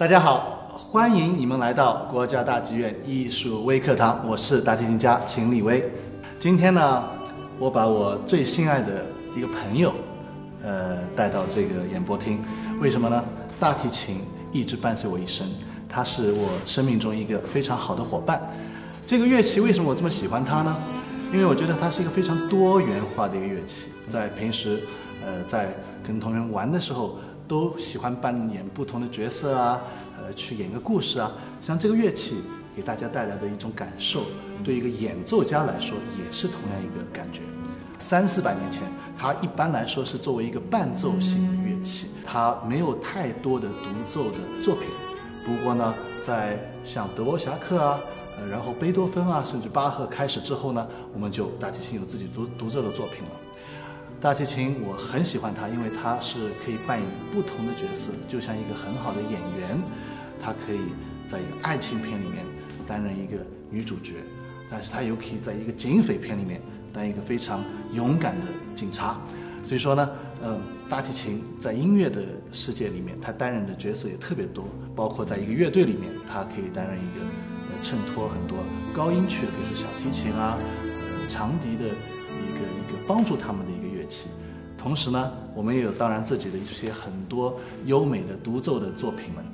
大家好，欢迎你们来到国家大剧院艺术微课堂，我是大提琴家秦立威。今天呢，我把我最心爱的一个朋友，呃，带到这个演播厅。为什么呢？大提琴一直伴随我一生，它是我生命中一个非常好的伙伴。这个乐器为什么我这么喜欢它呢？因为我觉得它是一个非常多元化的一个乐器，在平时，呃，在跟同学玩的时候。都喜欢扮演不同的角色啊，呃，去演一个故事啊。像这个乐器给大家带来的一种感受，对一个演奏家来说也是同样一个感觉。三四百年前，它一般来说是作为一个伴奏型的乐器，它没有太多的独奏的作品。不过呢，在像德沃夏克啊，呃，然后贝多芬啊，甚至巴赫开始之后呢，我们就大提琴有自己独独奏的作品了。大提琴我很喜欢它，因为它是可以扮演不同的角色，就像一个很好的演员。他可以在一个爱情片里面担任一个女主角，但是他又可以在一个警匪片里面当一个非常勇敢的警察。所以说呢，嗯，大提琴在音乐的世界里面，它担任的角色也特别多，包括在一个乐队里面，它可以担任一个呃衬托很多高音区的，比如说小提琴啊、呃长笛的一个一个帮助他们的一个。同时呢，我们也有当然自己的一些很多优美的独奏的作品们，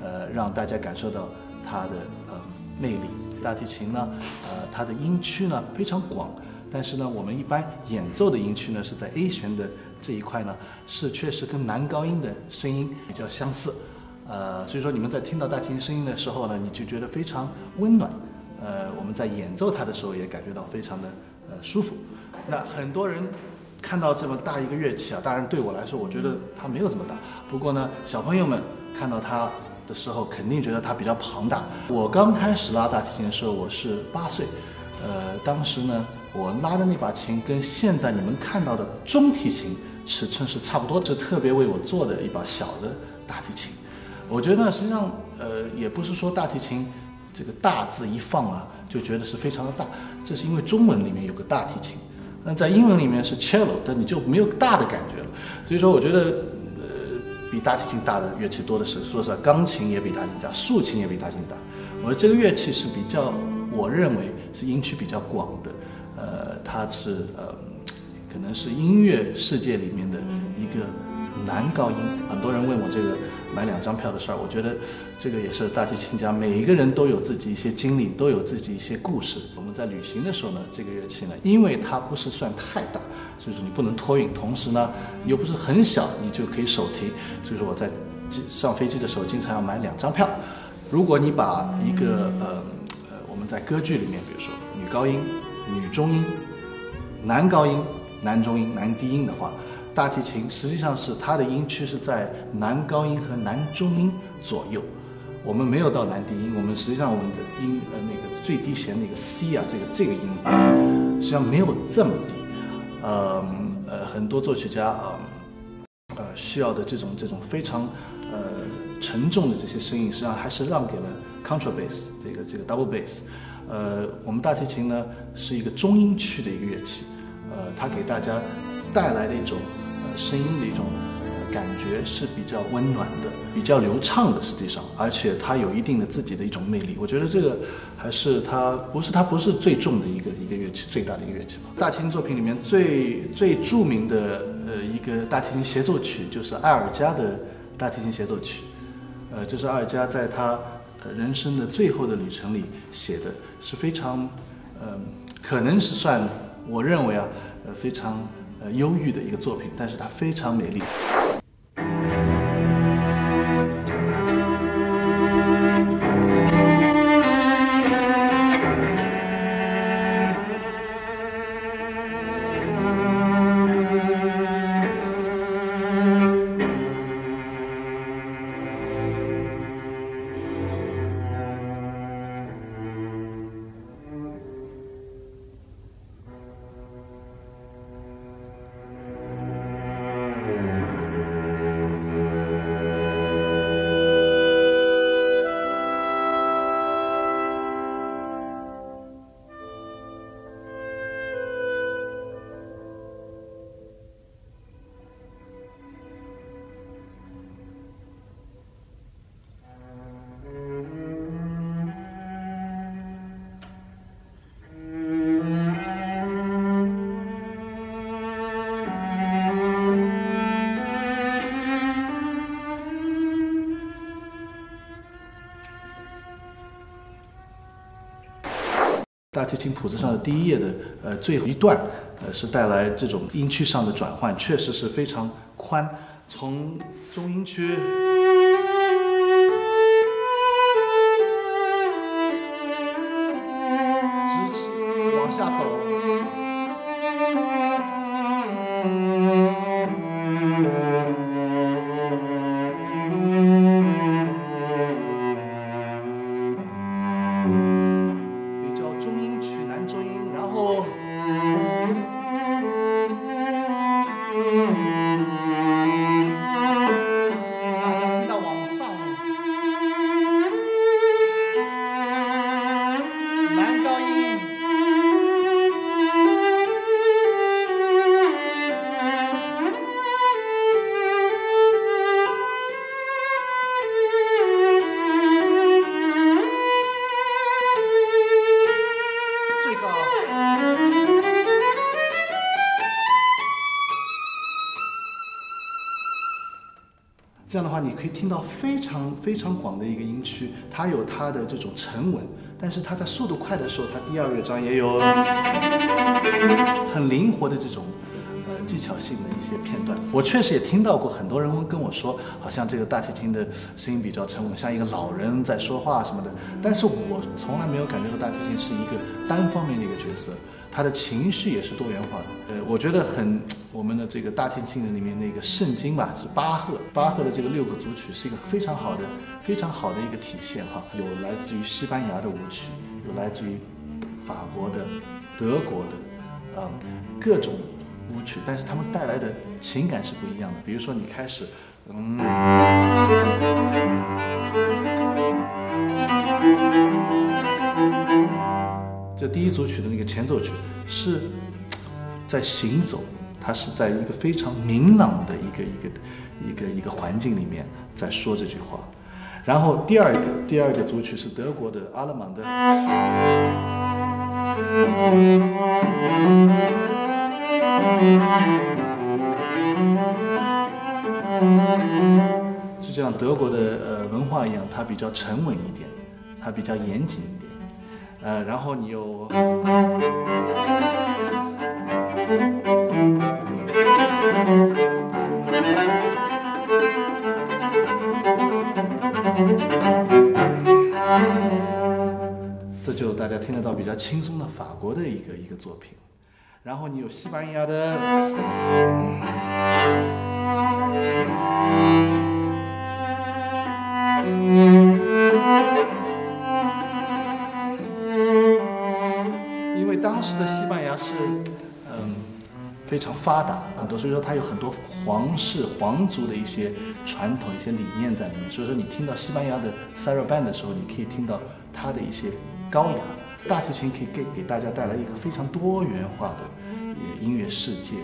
呃，让大家感受到它的呃魅力。大提琴呢，呃，它的音区呢非常广，但是呢，我们一般演奏的音区呢是在 A 弦的这一块呢，是确实跟男高音的声音比较相似，呃，所以说你们在听到大提琴声音的时候呢，你就觉得非常温暖，呃，我们在演奏它的时候也感觉到非常的呃舒服。那很多人。看到这么大一个乐器啊，当然对我来说，我觉得它没有这么大。不过呢，小朋友们看到它的时候，肯定觉得它比较庞大。我刚开始拉大提琴的时候，我是八岁，呃，当时呢，我拉的那把琴跟现在你们看到的中提琴尺寸是差不多，是特别为我做的一把小的大提琴。我觉得实际上，呃，也不是说大提琴这个大字一放啊，就觉得是非常的大，这是因为中文里面有个大提琴。那在英文里面是 cello，但你就没有大的感觉了。所以说，我觉得，呃，比大提琴大的乐器多的是。说实话，钢琴也比大提琴大，竖琴也比大提琴大。我说这个乐器是比较，我认为是音区比较广的。呃，它是呃，可能是音乐世界里面的一个男高音。很多人问我这个。买两张票的事儿，我觉得这个也是大提琴家每一个人都有自己一些经历，都有自己一些故事。我们在旅行的时候呢，这个乐器呢，因为它不是算太大，所以说你不能托运，同时呢又不是很小，你就可以手提。所以说我在上飞机的时候经常要买两张票。如果你把一个呃呃我们在歌剧里面，比如说女高音、女中音、男高音、男中音、男低音的话。大提琴实际上是它的音区是在男高音和男中音左右，我们没有到男低音，我们实际上我们的音呃那个最低弦那个 C 啊，这个这个音实际上没有这么低，呃呃很多作曲家啊呃需要的这种这种非常呃沉重的这些声音，实际上还是让给了 contrabass 这个这个 double bass，呃我们大提琴呢是一个中音区的一个乐器，呃它给大家带来的一种。声音的一种感觉是比较温暖的，比较流畅的。实际上，而且它有一定的自己的一种魅力。我觉得这个还是它不是它不是最重的一个一个乐器，最大的一个乐器吧。大提琴作品里面最最著名的呃一个大提琴协奏曲就是艾尔加的大提琴协奏曲。呃，这是艾尔加在他人生的最后的旅程里写的，是非常呃可能是算我认为啊呃非常。忧郁的一个作品，但是它非常美丽。大提琴谱子上的第一页的呃最后一段，呃是带来这种音区上的转换，确实是非常宽，从中音区。直至往下走这样的话，你可以听到非常非常广的一个音区，它有它的这种沉稳，但是它在速度快的时候，它第二乐章也有很灵活的这种呃技巧性的一些片段。我确实也听到过很多人会跟我说，好像这个大提琴的声音比较沉稳，像一个老人在说话什么的。但是我从来没有感觉到大提琴是一个单方面的一个角色。他的情绪也是多元化的，呃，我觉得很，我们的这个大提琴里面那个圣经吧，是巴赫，巴赫的这个六个组曲是一个非常好的、非常好的一个体现哈。有来自于西班牙的舞曲，有来自于法国的、德国的，啊，各种舞曲，但是他们带来的情感是不一样的。比如说你开始，嗯。这第一组曲的那个前奏曲是在行走，它是在一个非常明朗的一个一个一个一个环境里面在说这句话。然后第二个第二个组曲是德国的阿勒芒的，就像德国的呃文化一样，它比较沉稳一点，它比较严谨一点。呃，然后你又，比较轻松的法国的一个一个作品，然后你有西班牙的。因为当时的西班牙是，嗯，非常发达很多，所以说它有很多皇室皇族的一些传统、一些理念在里面。所以说你听到西班牙的塞尔班的时候，你可以听到它的一些高雅。大提琴可以给给大家带来一个非常多元化的音乐世界，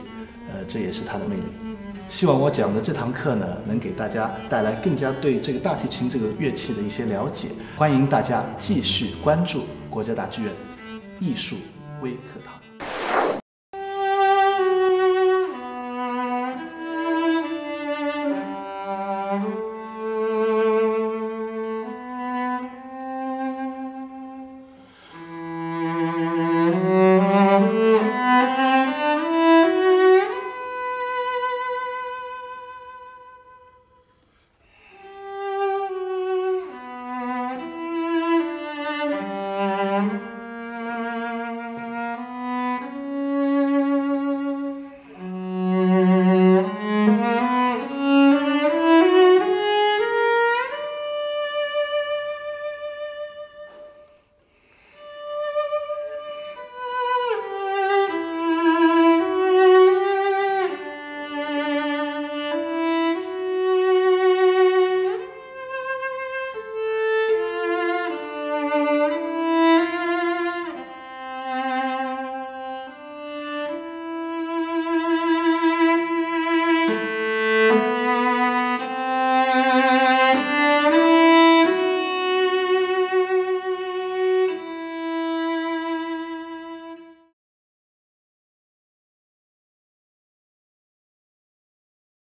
呃，这也是它的魅力。希望我讲的这堂课呢，能给大家带来更加对这个大提琴这个乐器的一些了解。欢迎大家继续关注国家大剧院艺术。微课堂。